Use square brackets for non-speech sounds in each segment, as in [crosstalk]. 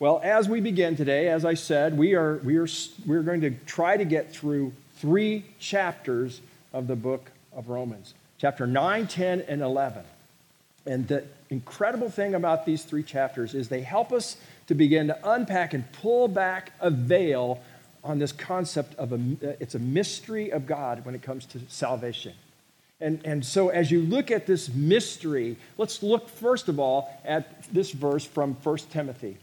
Well, as we begin today, as I said, we are, we are, we're going to try to get through three chapters of the book of Romans chapter 9, 10, and 11. And the incredible thing about these three chapters is they help us to begin to unpack and pull back a veil on this concept of a, it's a mystery of God when it comes to salvation. And, and so, as you look at this mystery, let's look first of all at this verse from 1 Timothy.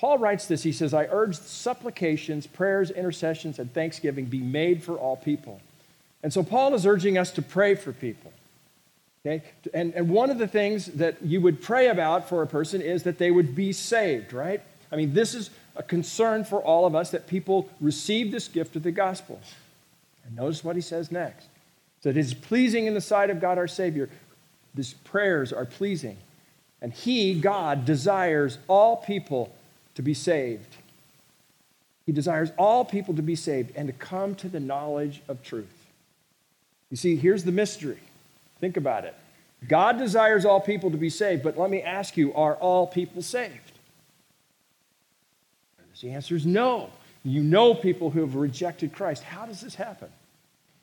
Paul writes this He says, I urge supplications, prayers, intercessions, and thanksgiving be made for all people. And so, Paul is urging us to pray for people. Okay? And, and one of the things that you would pray about for a person is that they would be saved, right? I mean, this is a concern for all of us that people receive this gift of the gospel. And notice what he says next. So it is pleasing in the sight of God our Savior. These prayers are pleasing. And He, God, desires all people to be saved. He desires all people to be saved and to come to the knowledge of truth. You see, here's the mystery. Think about it. God desires all people to be saved, but let me ask you are all people saved? The answer is no. You know people who have rejected Christ. How does this happen?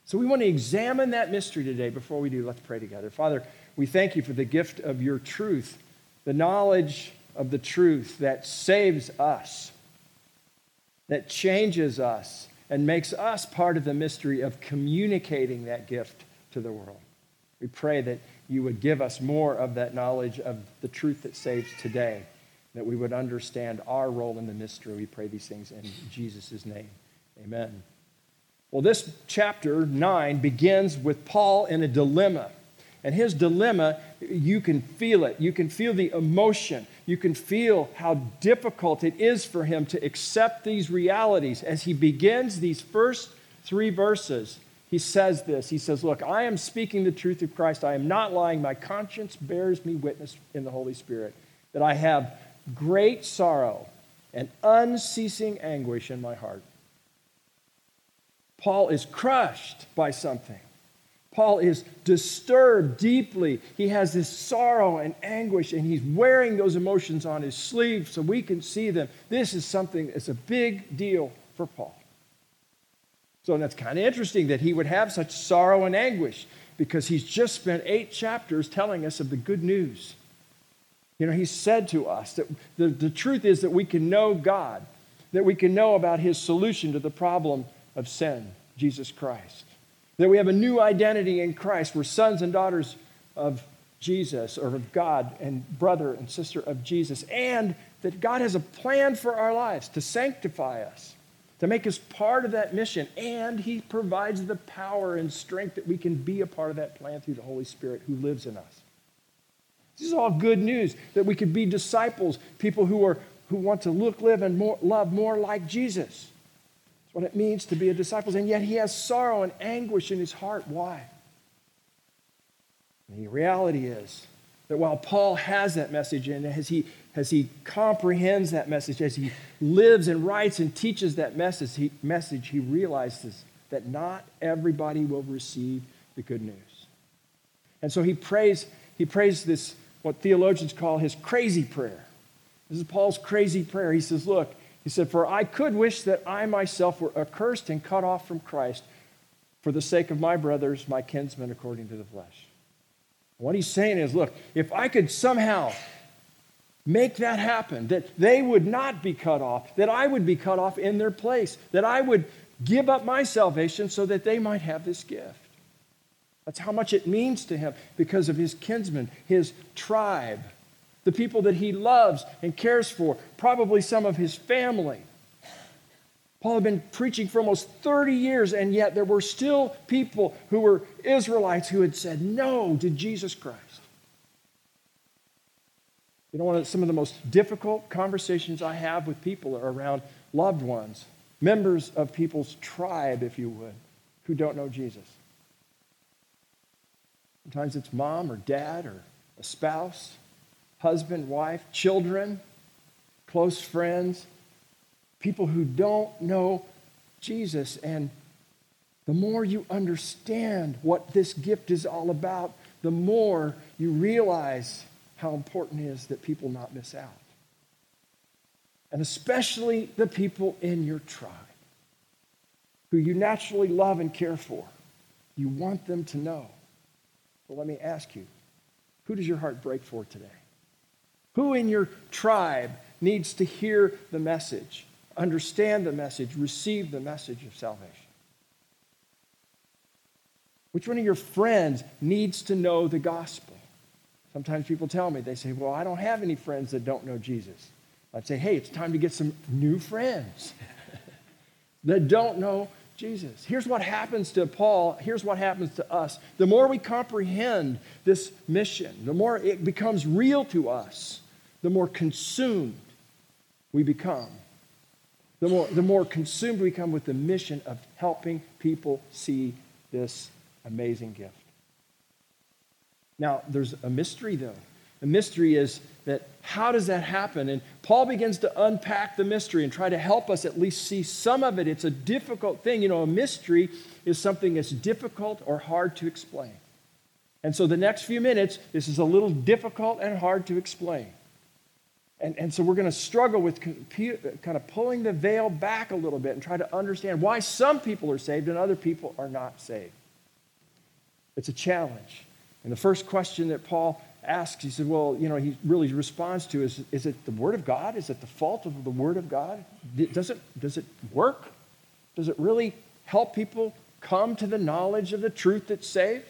So we want to examine that mystery today. Before we do, let's pray together. Father, we thank you for the gift of your truth, the knowledge of the truth that saves us, that changes us, and makes us part of the mystery of communicating that gift to the world. We pray that you would give us more of that knowledge of the truth that saves today, that we would understand our role in the mystery. We pray these things in Jesus' name. Amen. Well, this chapter 9 begins with Paul in a dilemma. And his dilemma, you can feel it. You can feel the emotion. You can feel how difficult it is for him to accept these realities. As he begins these first three verses, he says this He says, Look, I am speaking the truth of Christ. I am not lying. My conscience bears me witness in the Holy Spirit that I have great sorrow and unceasing anguish in my heart. Paul is crushed by something. Paul is disturbed deeply. He has this sorrow and anguish, and he's wearing those emotions on his sleeve so we can see them. This is something that's a big deal for Paul. So that's kind of interesting that he would have such sorrow and anguish because he's just spent eight chapters telling us of the good news. You know, he said to us that the, the truth is that we can know God, that we can know about his solution to the problem of sin, Jesus Christ. That we have a new identity in Christ. We're sons and daughters of Jesus or of God and brother and sister of Jesus. And that God has a plan for our lives to sanctify us, to make us part of that mission. And He provides the power and strength that we can be a part of that plan through the Holy Spirit who lives in us. This is all good news that we could be disciples, people who, are, who want to look, live, and more, love more like Jesus what it means to be a disciple. And yet he has sorrow and anguish in his heart. Why? The reality is that while Paul has that message, and as he, as he comprehends that message, as he lives and writes and teaches that message, he, message, he realizes that not everybody will receive the good news. And so he prays, he prays this, what theologians call his crazy prayer. This is Paul's crazy prayer. He says, Look, he said, For I could wish that I myself were accursed and cut off from Christ for the sake of my brothers, my kinsmen, according to the flesh. What he's saying is, look, if I could somehow make that happen, that they would not be cut off, that I would be cut off in their place, that I would give up my salvation so that they might have this gift. That's how much it means to him because of his kinsmen, his tribe the people that he loves and cares for, probably some of his family. Paul had been preaching for almost 30 years, and yet there were still people who were Israelites who had said no to Jesus Christ. You know, one of some of the most difficult conversations I have with people are around loved ones, members of people's tribe, if you would, who don't know Jesus. Sometimes it's mom or dad or a spouse husband, wife, children, close friends, people who don't know Jesus. And the more you understand what this gift is all about, the more you realize how important it is that people not miss out. and especially the people in your tribe who you naturally love and care for. You want them to know. But let me ask you who does your heart break for today? Who in your tribe needs to hear the message, understand the message, receive the message of salvation? Which one of your friends needs to know the gospel? Sometimes people tell me, they say, Well, I don't have any friends that don't know Jesus. I'd say, Hey, it's time to get some new friends [laughs] that don't know Jesus. Here's what happens to Paul. Here's what happens to us. The more we comprehend this mission, the more it becomes real to us, the more consumed we become. The more, the more consumed we become with the mission of helping people see this amazing gift. Now, there's a mystery, though. The mystery is that how does that happen? And Paul begins to unpack the mystery and try to help us at least see some of it. It's a difficult thing. You know, a mystery is something that's difficult or hard to explain. And so the next few minutes, this is a little difficult and hard to explain. And, and so we're going to struggle with kind of pulling the veil back a little bit and try to understand why some people are saved and other people are not saved. It's a challenge. And the first question that Paul asks, he said, well, you know, he really responds to is, is it the Word of God? Is it the fault of the Word of God? Does it, does it work? Does it really help people come to the knowledge of the truth that saves?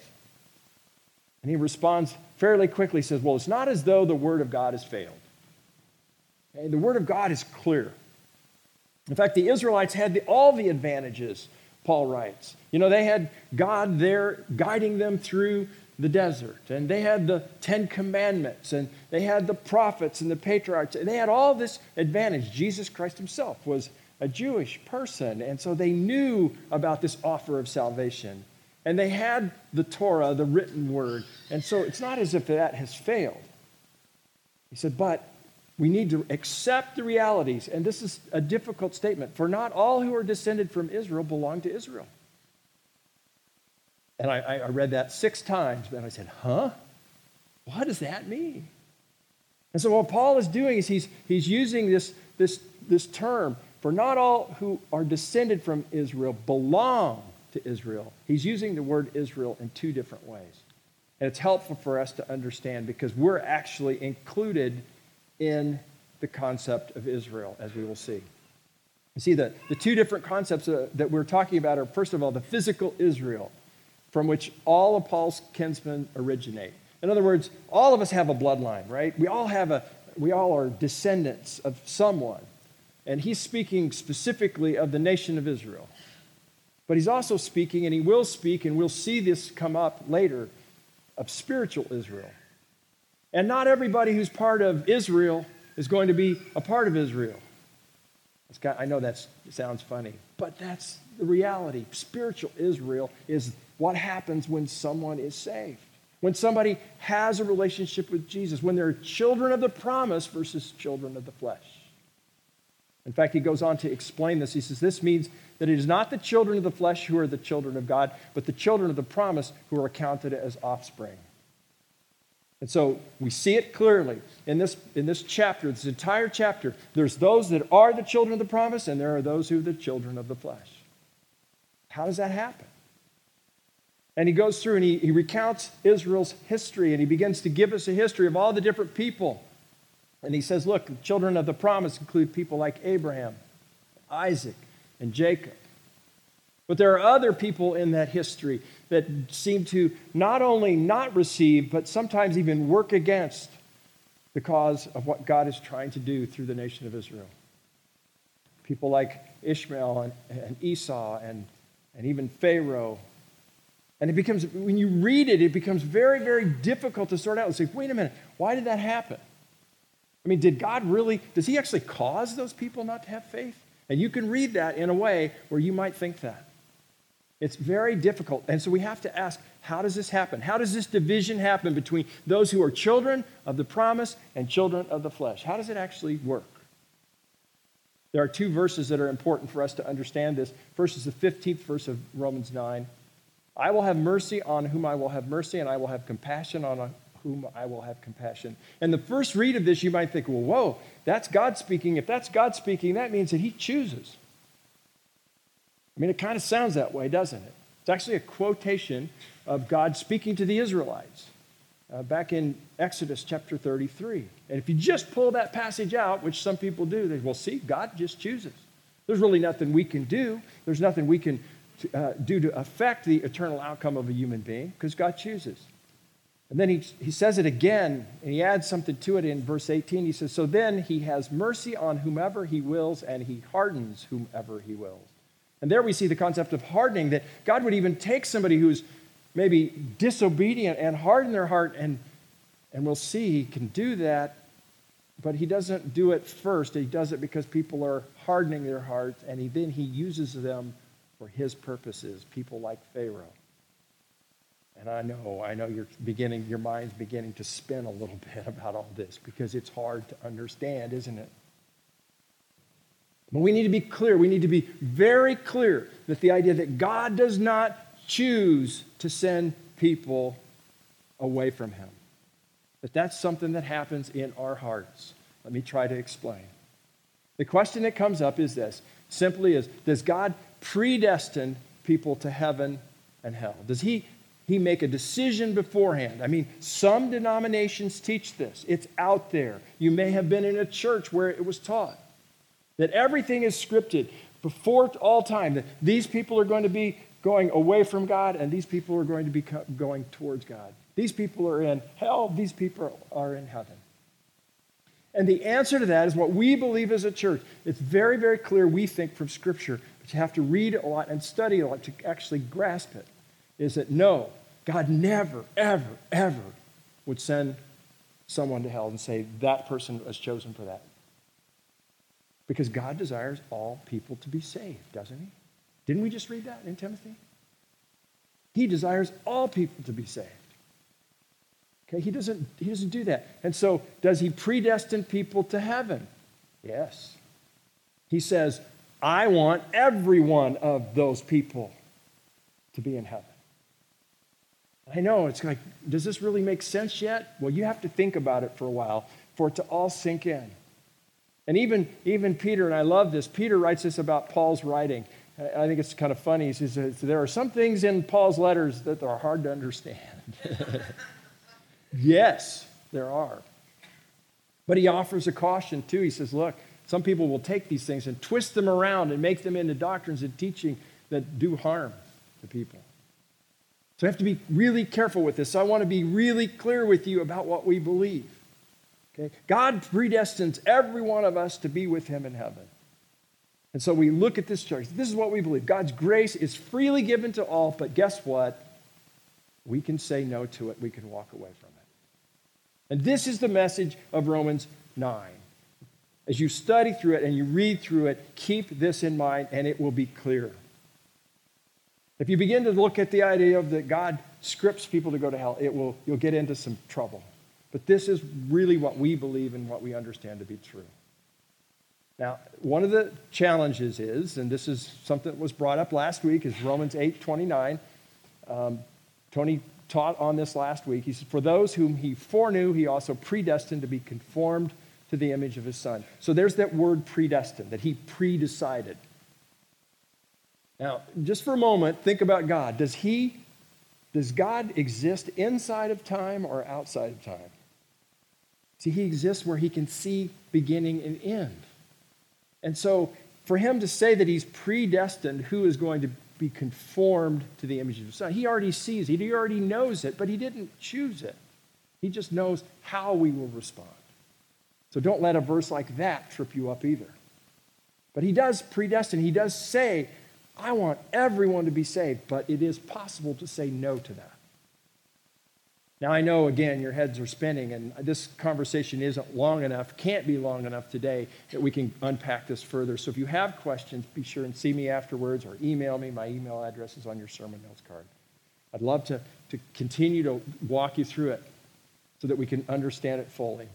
And he responds fairly quickly, says, well, it's not as though the Word of God has failed. The Word of God is clear. In fact, the Israelites had the, all the advantages, Paul writes. You know, they had God there guiding them through the desert. And they had the Ten Commandments, and they had the prophets and the patriarchs, and they had all this advantage. Jesus Christ himself was a Jewish person, and so they knew about this offer of salvation. And they had the Torah, the written word. And so it's not as if that has failed. He said, but we need to accept the realities. And this is a difficult statement. For not all who are descended from Israel belong to Israel. And I, I read that six times, and I said, huh? What does that mean? And so what Paul is doing is he's, he's using this, this, this term, for not all who are descended from Israel belong to Israel. He's using the word Israel in two different ways. And it's helpful for us to understand because we're actually included in the concept of Israel, as we will see. You see, the, the two different concepts uh, that we're talking about are, first of all, the physical Israel from which all of Paul's kinsmen originate. In other words, all of us have a bloodline, right? We all have a we all are descendants of someone. And he's speaking specifically of the nation of Israel. But he's also speaking, and he will speak, and we'll see this come up later, of spiritual Israel. And not everybody who's part of Israel is going to be a part of Israel. I know that sounds funny, but that's the reality. Spiritual Israel is what happens when someone is saved. When somebody has a relationship with Jesus, when they're children of the promise versus children of the flesh. In fact, he goes on to explain this. He says, This means that it is not the children of the flesh who are the children of God, but the children of the promise who are counted as offspring. And so we see it clearly in this, in this chapter, this entire chapter. There's those that are the children of the promise, and there are those who are the children of the flesh. How does that happen? And he goes through and he, he recounts Israel's history and he begins to give us a history of all the different people. And he says, look, the children of the promise include people like Abraham, Isaac, and Jacob. But there are other people in that history that seem to not only not receive, but sometimes even work against the cause of what God is trying to do through the nation of Israel. People like Ishmael and, and Esau and, and even Pharaoh and it becomes, when you read it, it becomes very, very difficult to sort out and say, wait a minute, why did that happen? I mean, did God really, does He actually cause those people not to have faith? And you can read that in a way where you might think that. It's very difficult. And so we have to ask, how does this happen? How does this division happen between those who are children of the promise and children of the flesh? How does it actually work? There are two verses that are important for us to understand this. First is the 15th verse of Romans 9. I will have mercy on whom I will have mercy, and I will have compassion on whom I will have compassion. And the first read of this, you might think, well, whoa, that's God speaking. If that's God speaking, that means that he chooses. I mean, it kind of sounds that way, doesn't it? It's actually a quotation of God speaking to the Israelites uh, back in Exodus chapter 33. And if you just pull that passage out, which some people do, they will see God just chooses. There's really nothing we can do. There's nothing we can uh, do to affect the eternal outcome of a human being because God chooses. And then he, he says it again, and he adds something to it in verse 18. He says, So then he has mercy on whomever he wills, and he hardens whomever he wills. And there we see the concept of hardening, that God would even take somebody who's maybe disobedient and harden their heart, and, and we'll see he can do that, but he doesn't do it first. He does it because people are hardening their hearts, and he, then he uses them for his purposes, people like Pharaoh. And I know, I know you're beginning, your mind's beginning to spin a little [laughs] bit about all this because it's hard to understand, isn't it? But we need to be clear. We need to be very clear that the idea that God does not choose to send people away from Him, that that's something that happens in our hearts. Let me try to explain. The question that comes up is this simply is Does God predestine people to heaven and hell? Does He he make a decision beforehand. I mean, some denominations teach this. It's out there. You may have been in a church where it was taught that everything is scripted before all time, that these people are going to be going away from God and these people are going to be going towards God. These people are in hell, these people are in heaven. And the answer to that is what we believe as a church. It's very, very clear, we think, from Scripture, but you have to read a lot and study a lot to actually grasp it. Is that no, God never, ever, ever would send someone to hell and say that person was chosen for that. Because God desires all people to be saved, doesn't he? Didn't we just read that in Timothy? He desires all people to be saved. Okay, he doesn't, he doesn't do that. And so, does he predestine people to heaven? Yes. He says, I want every one of those people to be in heaven. I know, it's like, does this really make sense yet? Well, you have to think about it for a while for it to all sink in. And even, even Peter, and I love this, Peter writes this about Paul's writing. I think it's kind of funny. He says, There are some things in Paul's letters that are hard to understand. [laughs] yes, there are. But he offers a caution too. He says, Look, some people will take these things and twist them around and make them into doctrines and teaching that do harm to people. So I have to be really careful with this. So I want to be really clear with you about what we believe. Okay? God predestines every one of us to be with him in heaven. And so we look at this church. This is what we believe. God's grace is freely given to all, but guess what? We can say no to it. We can walk away from it. And this is the message of Romans 9. As you study through it and you read through it, keep this in mind and it will be clear. If you begin to look at the idea of that God scripts people to go to hell, it will, you'll get into some trouble. But this is really what we believe and what we understand to be true. Now, one of the challenges is, and this is something that was brought up last week, is Romans 8 29. Um, Tony taught on this last week. He said, For those whom he foreknew, he also predestined to be conformed to the image of his son. So there's that word predestined, that he predecided. Now, just for a moment, think about God. Does he does God exist inside of time or outside of time? See, he exists where he can see beginning and end. And so, for him to say that he's predestined who is going to be conformed to the image of the Son, he already sees it, he already knows it, but he didn't choose it. He just knows how we will respond. So, don't let a verse like that trip you up either. But he does predestine, he does say I want everyone to be saved, but it is possible to say no to that. Now, I know, again, your heads are spinning, and this conversation isn't long enough, can't be long enough today that we can unpack this further. So if you have questions, be sure and see me afterwards or email me. My email address is on your sermon notes card. I'd love to, to continue to walk you through it so that we can understand it fully.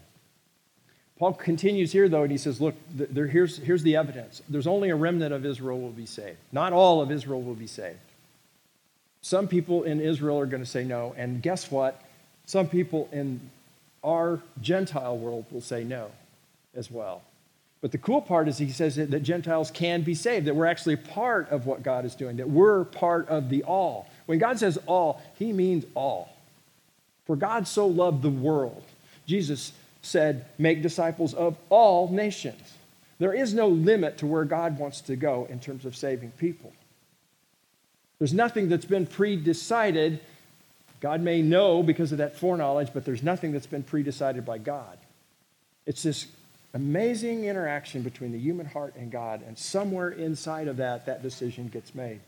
Paul continues here, though, and he says, Look, there, here's, here's the evidence. There's only a remnant of Israel will be saved. Not all of Israel will be saved. Some people in Israel are going to say no, and guess what? Some people in our Gentile world will say no as well. But the cool part is he says that, that Gentiles can be saved, that we're actually part of what God is doing, that we're part of the all. When God says all, he means all. For God so loved the world. Jesus said, Make disciples of all nations. There is no limit to where God wants to go in terms of saving people. There's nothing that's been pre decided. God may know because of that foreknowledge, but there's nothing that's been pre decided by God. It's this amazing interaction between the human heart and God, and somewhere inside of that, that decision gets made.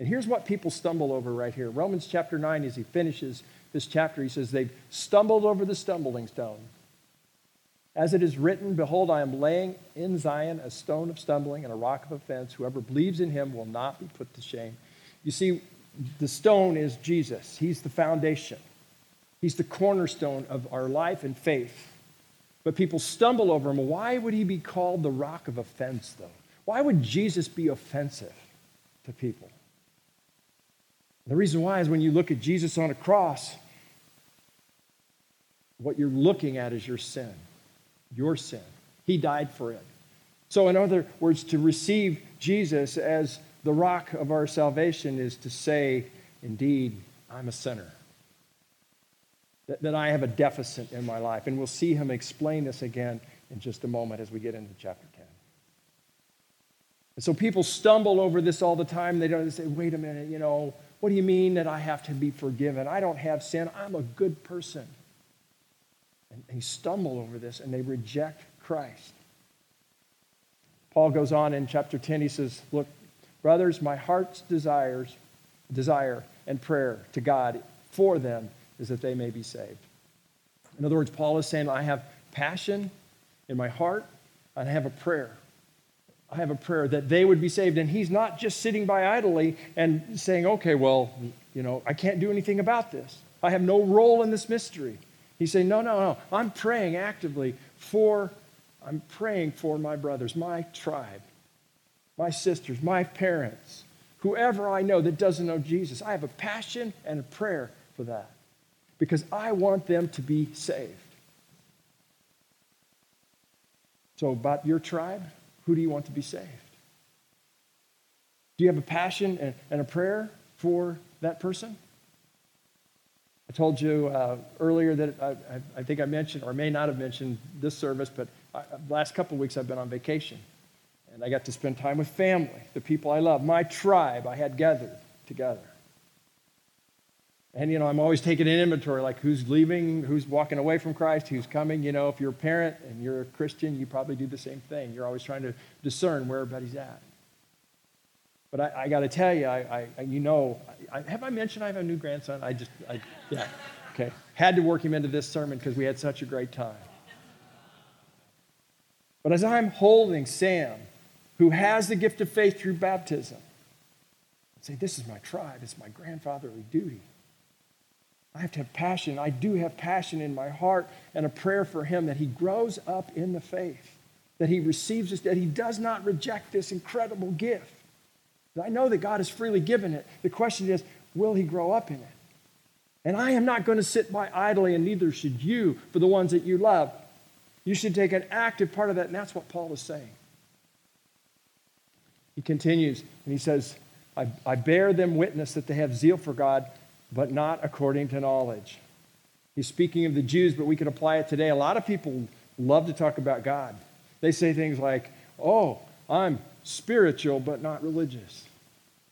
And here's what people stumble over right here. Romans chapter 9, as he finishes this chapter, he says, They've stumbled over the stumbling stone. As it is written, Behold, I am laying in Zion a stone of stumbling and a rock of offense. Whoever believes in him will not be put to shame. You see, the stone is Jesus, he's the foundation, he's the cornerstone of our life and faith. But people stumble over him. Why would he be called the rock of offense, though? Why would Jesus be offensive to people? The reason why is when you look at Jesus on a cross, what you're looking at is your sin, your sin. He died for it. So, in other words, to receive Jesus as the rock of our salvation is to say, Indeed, I'm a sinner. That, that I have a deficit in my life. And we'll see him explain this again in just a moment as we get into chapter 10. And so people stumble over this all the time. They don't say, wait a minute, you know, what do you mean that I have to be forgiven? I don't have sin. I'm a good person. And they stumble over this and they reject Christ. Paul goes on in chapter 10, he says, Look, brothers, my heart's desires, desire and prayer to God for them is that they may be saved. In other words, Paul is saying, I have passion in my heart, and I have a prayer. I have a prayer that they would be saved. And he's not just sitting by idly and saying, okay, well, you know, I can't do anything about this. I have no role in this mystery. He's saying, no, no, no. I'm praying actively for, I'm praying for my brothers, my tribe, my sisters, my parents, whoever I know that doesn't know Jesus. I have a passion and a prayer for that because I want them to be saved. So, about your tribe, who do you want to be saved? Do you have a passion and, a prayer for that person? I told you uh, earlier that I, I, think I mentioned, or may not have mentioned this service, but I, last couple of weeks I've been on vacation. And I got to spend time with family, the people I love, my tribe I had gathered together. And, you know, I'm always taking an inventory like who's leaving, who's walking away from Christ, who's coming. You know, if you're a parent and you're a Christian, you probably do the same thing. You're always trying to discern where everybody's at. But I, I got to tell you, I, I, you know, I, have I mentioned I have a new grandson? I just, I, yeah, okay. Had to work him into this sermon because we had such a great time. But as I'm holding Sam, who has the gift of faith through baptism, say, This is my tribe, it's my grandfatherly duty. I have to have passion. I do have passion in my heart and a prayer for him that he grows up in the faith, that he receives this, that he does not reject this incredible gift. I know that God has freely given it. The question is, will he grow up in it? And I am not going to sit by idly, and neither should you for the ones that you love. You should take an active part of that, and that's what Paul is saying. He continues, and he says, I, I bear them witness that they have zeal for God but not according to knowledge. He's speaking of the Jews, but we can apply it today. A lot of people love to talk about God. They say things like, oh, I'm spiritual, but not religious.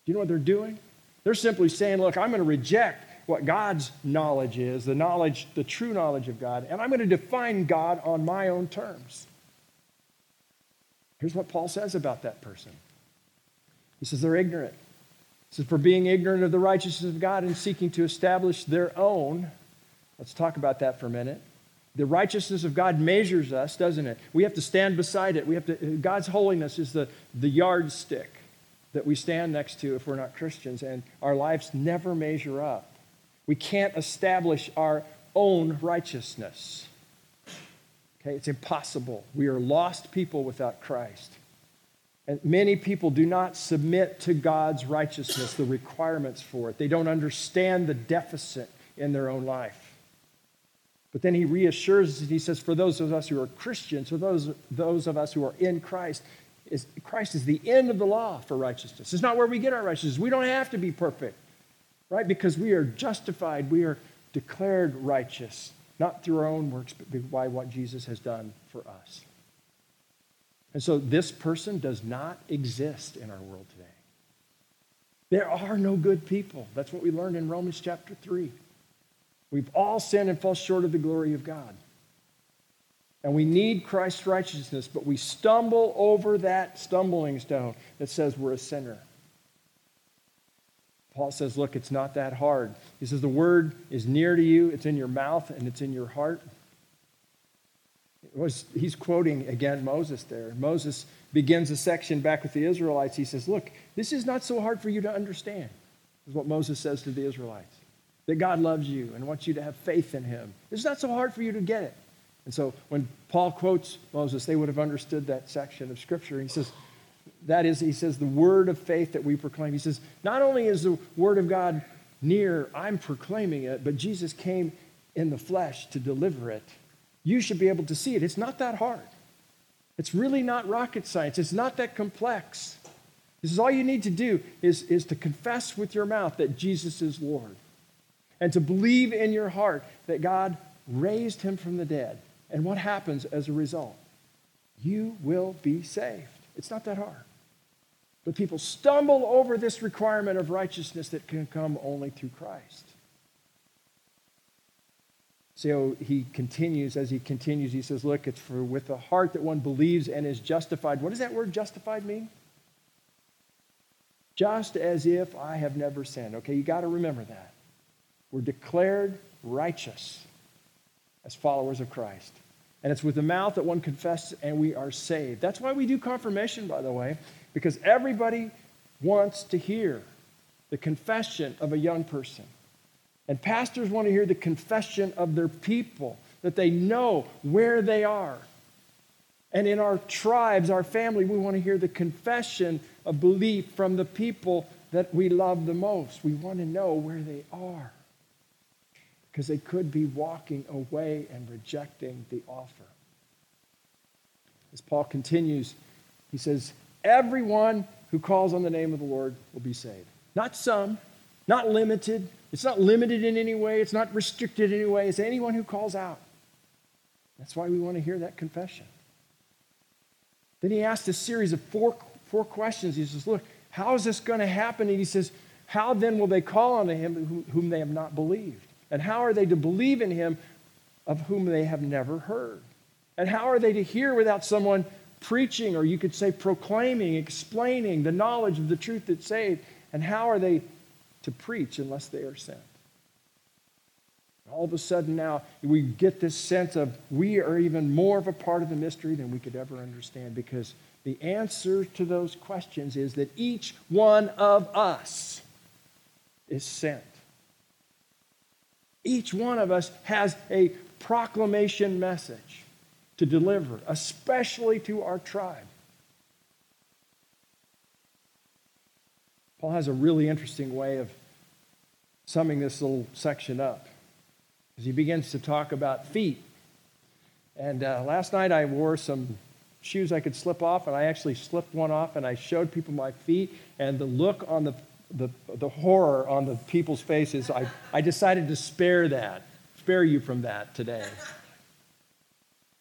Do you know what they're doing? They're simply saying, look, I'm going to reject what God's knowledge is, the knowledge, the true knowledge of God, and I'm going to define God on my own terms. Here's what Paul says about that person. He says they're ignorant. He says, for being ignorant of the righteousness of God and seeking to establish their own, let's talk about that for a minute. The righteousness of God measures us, doesn't it? We have to stand beside it. We have to, God's holiness is the, the yardstick that we stand next to if we're not Christians, and our lives never measure up. We can't establish our own righteousness. Okay, it's impossible. We are lost people without Christ. And many people do not submit to God's righteousness, the requirements for it. They don't understand the deficit in their own life. But then he reassures us, he says, for those of us who are Christians, for those, those of us who are in Christ, is, Christ is the end of the law for righteousness. It's not where we get our righteousness. We don't have to be perfect, right? Because we are justified, we are declared righteous, not through our own works, but by what Jesus has done for us. And so this person does not exist in our world today. There are no good people. That's what we learned in Romans chapter 3. We've all sinned and fall short of the glory of God. And we need Christ's righteousness, but we stumble over that stumbling stone that says we're a sinner. Paul says, Look, it's not that hard. He says, The word is near to you, it's in your mouth, and it's in your heart. Was, he's quoting again Moses there. Moses begins a section back with the Israelites. He says, Look, this is not so hard for you to understand, is what Moses says to the Israelites. That God loves you and wants you to have faith in him. It's not so hard for you to get it. And so when Paul quotes Moses, they would have understood that section of Scripture. He says, that is, he says, the word of faith that we proclaim. He says, not only is the word of God near, I'm proclaiming it, but Jesus came in the flesh to deliver it. You should be able to see it. It's not that hard. It's really not rocket science. It's not that complex. This is all you need to do is, is to confess with your mouth that Jesus is Lord and to believe in your heart that God raised him from the dead. And what happens as a result? You will be saved. It's not that hard. But people stumble over this requirement of righteousness that can come only through Christ. So he continues, as he continues, he says, Look, it's for with the heart that one believes and is justified. What does that word justified mean? Just as if I have never sinned. Okay, you got to remember that. We're declared righteous as followers of Christ. And it's with the mouth that one confesses and we are saved. That's why we do confirmation, by the way, because everybody wants to hear the confession of a young person. And pastors want to hear the confession of their people, that they know where they are. And in our tribes, our family, we want to hear the confession of belief from the people that we love the most. We want to know where they are because they could be walking away and rejecting the offer. As Paul continues, he says, Everyone who calls on the name of the Lord will be saved. Not some, not limited. It's not limited in any way, it's not restricted in any way. It's anyone who calls out. That's why we want to hear that confession. Then he asked a series of four, four questions. He says, Look, how is this going to happen? And he says, How then will they call on him whom they have not believed? And how are they to believe in him of whom they have never heard? And how are they to hear without someone preaching, or you could say proclaiming, explaining the knowledge of the truth that saved? And how are they to preach unless they are sent? All of a sudden now, we get this sense of we are even more of a part of the mystery than we could ever understand because the answer to those questions is that each one of us is sent. Each one of us has a proclamation message to deliver, especially to our tribe. Paul has a really interesting way of summing this little section up as he begins to talk about feet. And uh, last night I wore some shoes I could slip off, and I actually slipped one off, and I showed people my feet, and the look on the the, the horror on the people's faces, I, I decided to spare that, spare you from that today.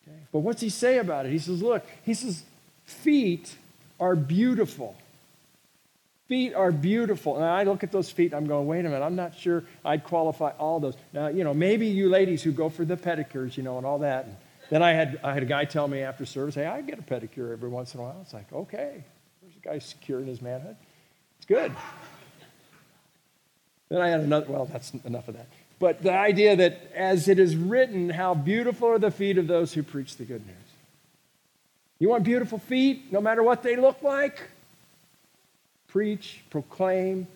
Okay? But what's he say about it? He says, look, he says, feet are beautiful. Feet are beautiful. And I look at those feet, I'm going, wait a minute, I'm not sure I'd qualify all those. Now, you know, maybe you ladies who go for the pedicures, you know, and all that. And then I had, I had a guy tell me after service, hey, I get a pedicure every once in a while. It's like, okay, there's a guy secure in his manhood. It's good. Then I had another, well, that's enough of that. But the idea that as it is written, how beautiful are the feet of those who preach the good news. You want beautiful feet, no matter what they look like? Preach, proclaim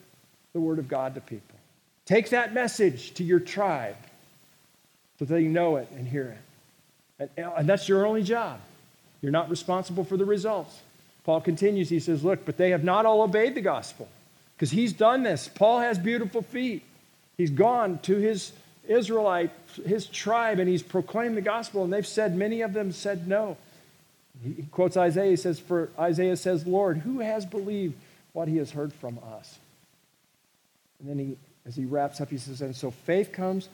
the word of God to people. Take that message to your tribe so they know it and hear it. And, and that's your only job. You're not responsible for the results. Paul continues, he says, Look, but they have not all obeyed the gospel because he's done this. Paul has beautiful feet. He's gone to his Israelite, his tribe, and he's proclaimed the gospel, and they've said, many of them said no. He quotes Isaiah, he says, For Isaiah says, Lord, who has believed what he has heard from us? And then he, as he wraps up, he says, And so faith comes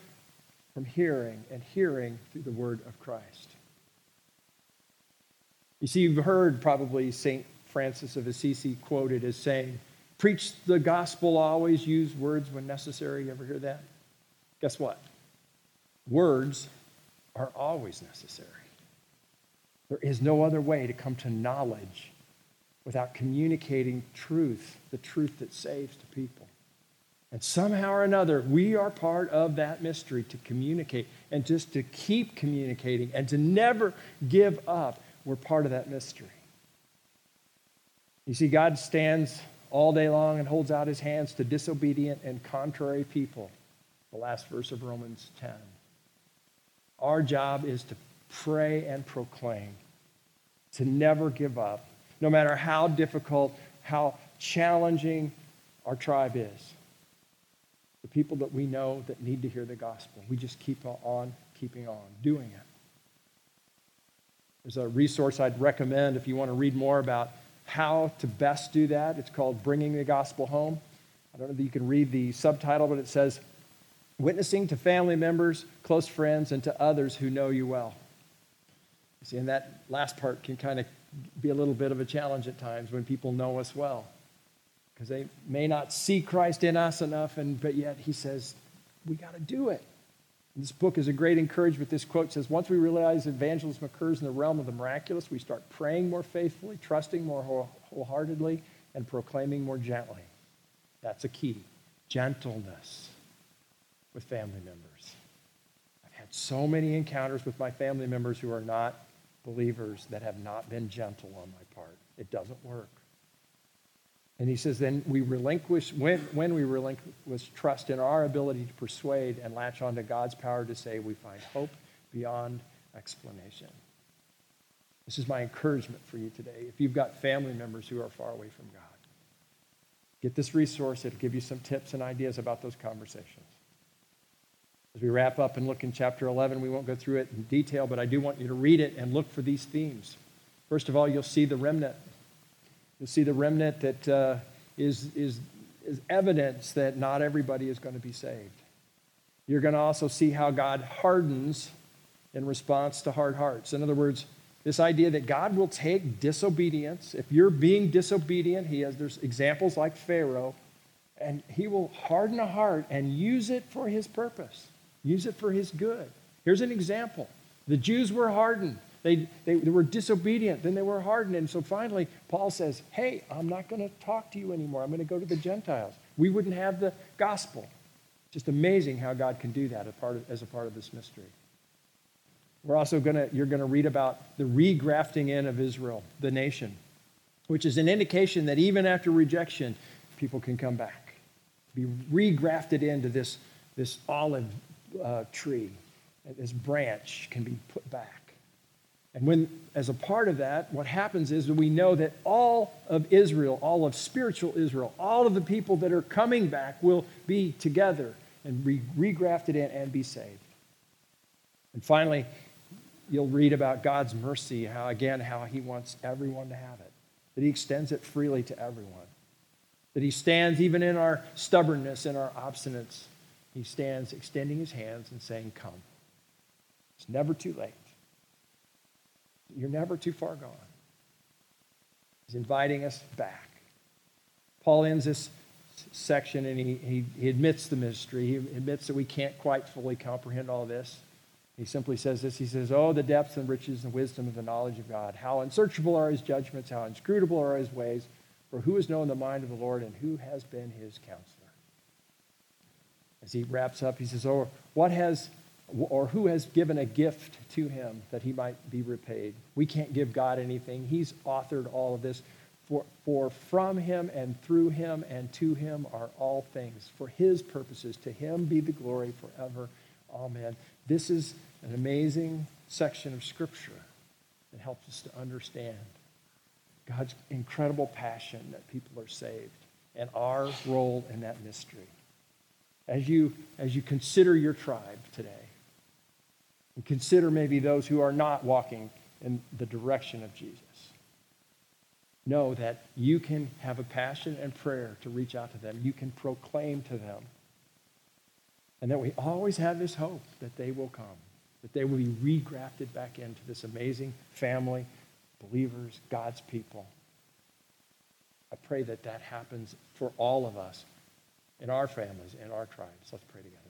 from hearing, and hearing through the word of Christ. You see, you've heard probably St. Francis of Assisi quoted as saying, Preach the gospel, always use words when necessary. You ever hear that? Guess what? Words are always necessary. There is no other way to come to knowledge without communicating truth, the truth that saves to people. And somehow or another, we are part of that mystery to communicate and just to keep communicating and to never give up. We're part of that mystery. You see, God stands all day long and holds out his hands to disobedient and contrary people. The last verse of Romans 10. Our job is to pray and proclaim, to never give up, no matter how difficult, how challenging our tribe is. The people that we know that need to hear the gospel, we just keep on keeping on doing it. There's a resource I'd recommend if you want to read more about how to best do that. It's called Bringing the Gospel Home. I don't know if you can read the subtitle, but it says Witnessing to family members, close friends, and to others who know you well. See, and that last part can kind of be a little bit of a challenge at times when people know us well. Because they may not see Christ in us enough, and, but yet he says, we got to do it. And this book is a great encouragement. This quote says Once we realize evangelism occurs in the realm of the miraculous, we start praying more faithfully, trusting more wholeheartedly, and proclaiming more gently. That's a key gentleness with family members. I've had so many encounters with my family members who are not believers that have not been gentle on my part. It doesn't work. And he says, then we relinquish, when, when we relinquish trust in our ability to persuade and latch onto God's power to say, we find hope beyond explanation. This is my encouragement for you today. If you've got family members who are far away from God, get this resource. It'll give you some tips and ideas about those conversations. As we wrap up and look in chapter 11, we won't go through it in detail, but I do want you to read it and look for these themes. First of all, you'll see the remnant You'll see the remnant that uh, is is, is evidence that not everybody is going to be saved. You're going to also see how God hardens in response to hard hearts. In other words, this idea that God will take disobedience. If you're being disobedient, he has there's examples like Pharaoh, and he will harden a heart and use it for his purpose. Use it for his good. Here's an example. The Jews were hardened. They, they, they, were disobedient, then they were hardened. And so finally, Paul says, Hey, I'm not going to talk to you anymore. I'm going to go to the Gentiles. We wouldn't have the gospel. Just amazing how God can do that as, a part of this mystery. We're also going to, you're going to read about the regrafting in of Israel, the nation, which is an indication that even after rejection, people can come back, be regrafted into this, this olive uh, tree. This branch can be put back. And when, as a part of that, what happens is that we know that all of Israel, all of spiritual Israel, all of the people that are coming back will be together and re- regrafted in and be saved. And finally, you'll read about God's mercy, how again, how He wants everyone to have it, that He extends it freely to everyone, that He stands even in our stubbornness and our obstinance. He stands extending His hands and saying, Come. It's never too late. You're never too far gone. He's inviting us back. Paul ends this section and he, he, he admits the mystery. He admits that we can't quite fully comprehend all this. He simply says this He says, Oh, the depths and riches and wisdom of the knowledge of God. How unsearchable are his judgments, how inscrutable are his ways. For who has known the mind of the Lord and who has been his counselor? As he wraps up, he says, Oh, what has or who has given a gift to him that he might be repaid. We can't give God anything. He's authored all of this. For, for from him and through him and to him are all things. For his purposes, to him be the glory forever. Amen. This is an amazing section of Scripture that helps us to understand God's incredible passion that people are saved and our role in that mystery. As you, as you consider your tribe today. And consider maybe those who are not walking in the direction of Jesus. Know that you can have a passion and prayer to reach out to them. You can proclaim to them. And that we always have this hope that they will come, that they will be regrafted back into this amazing family, believers, God's people. I pray that that happens for all of us in our families, in our tribes. Let's pray together.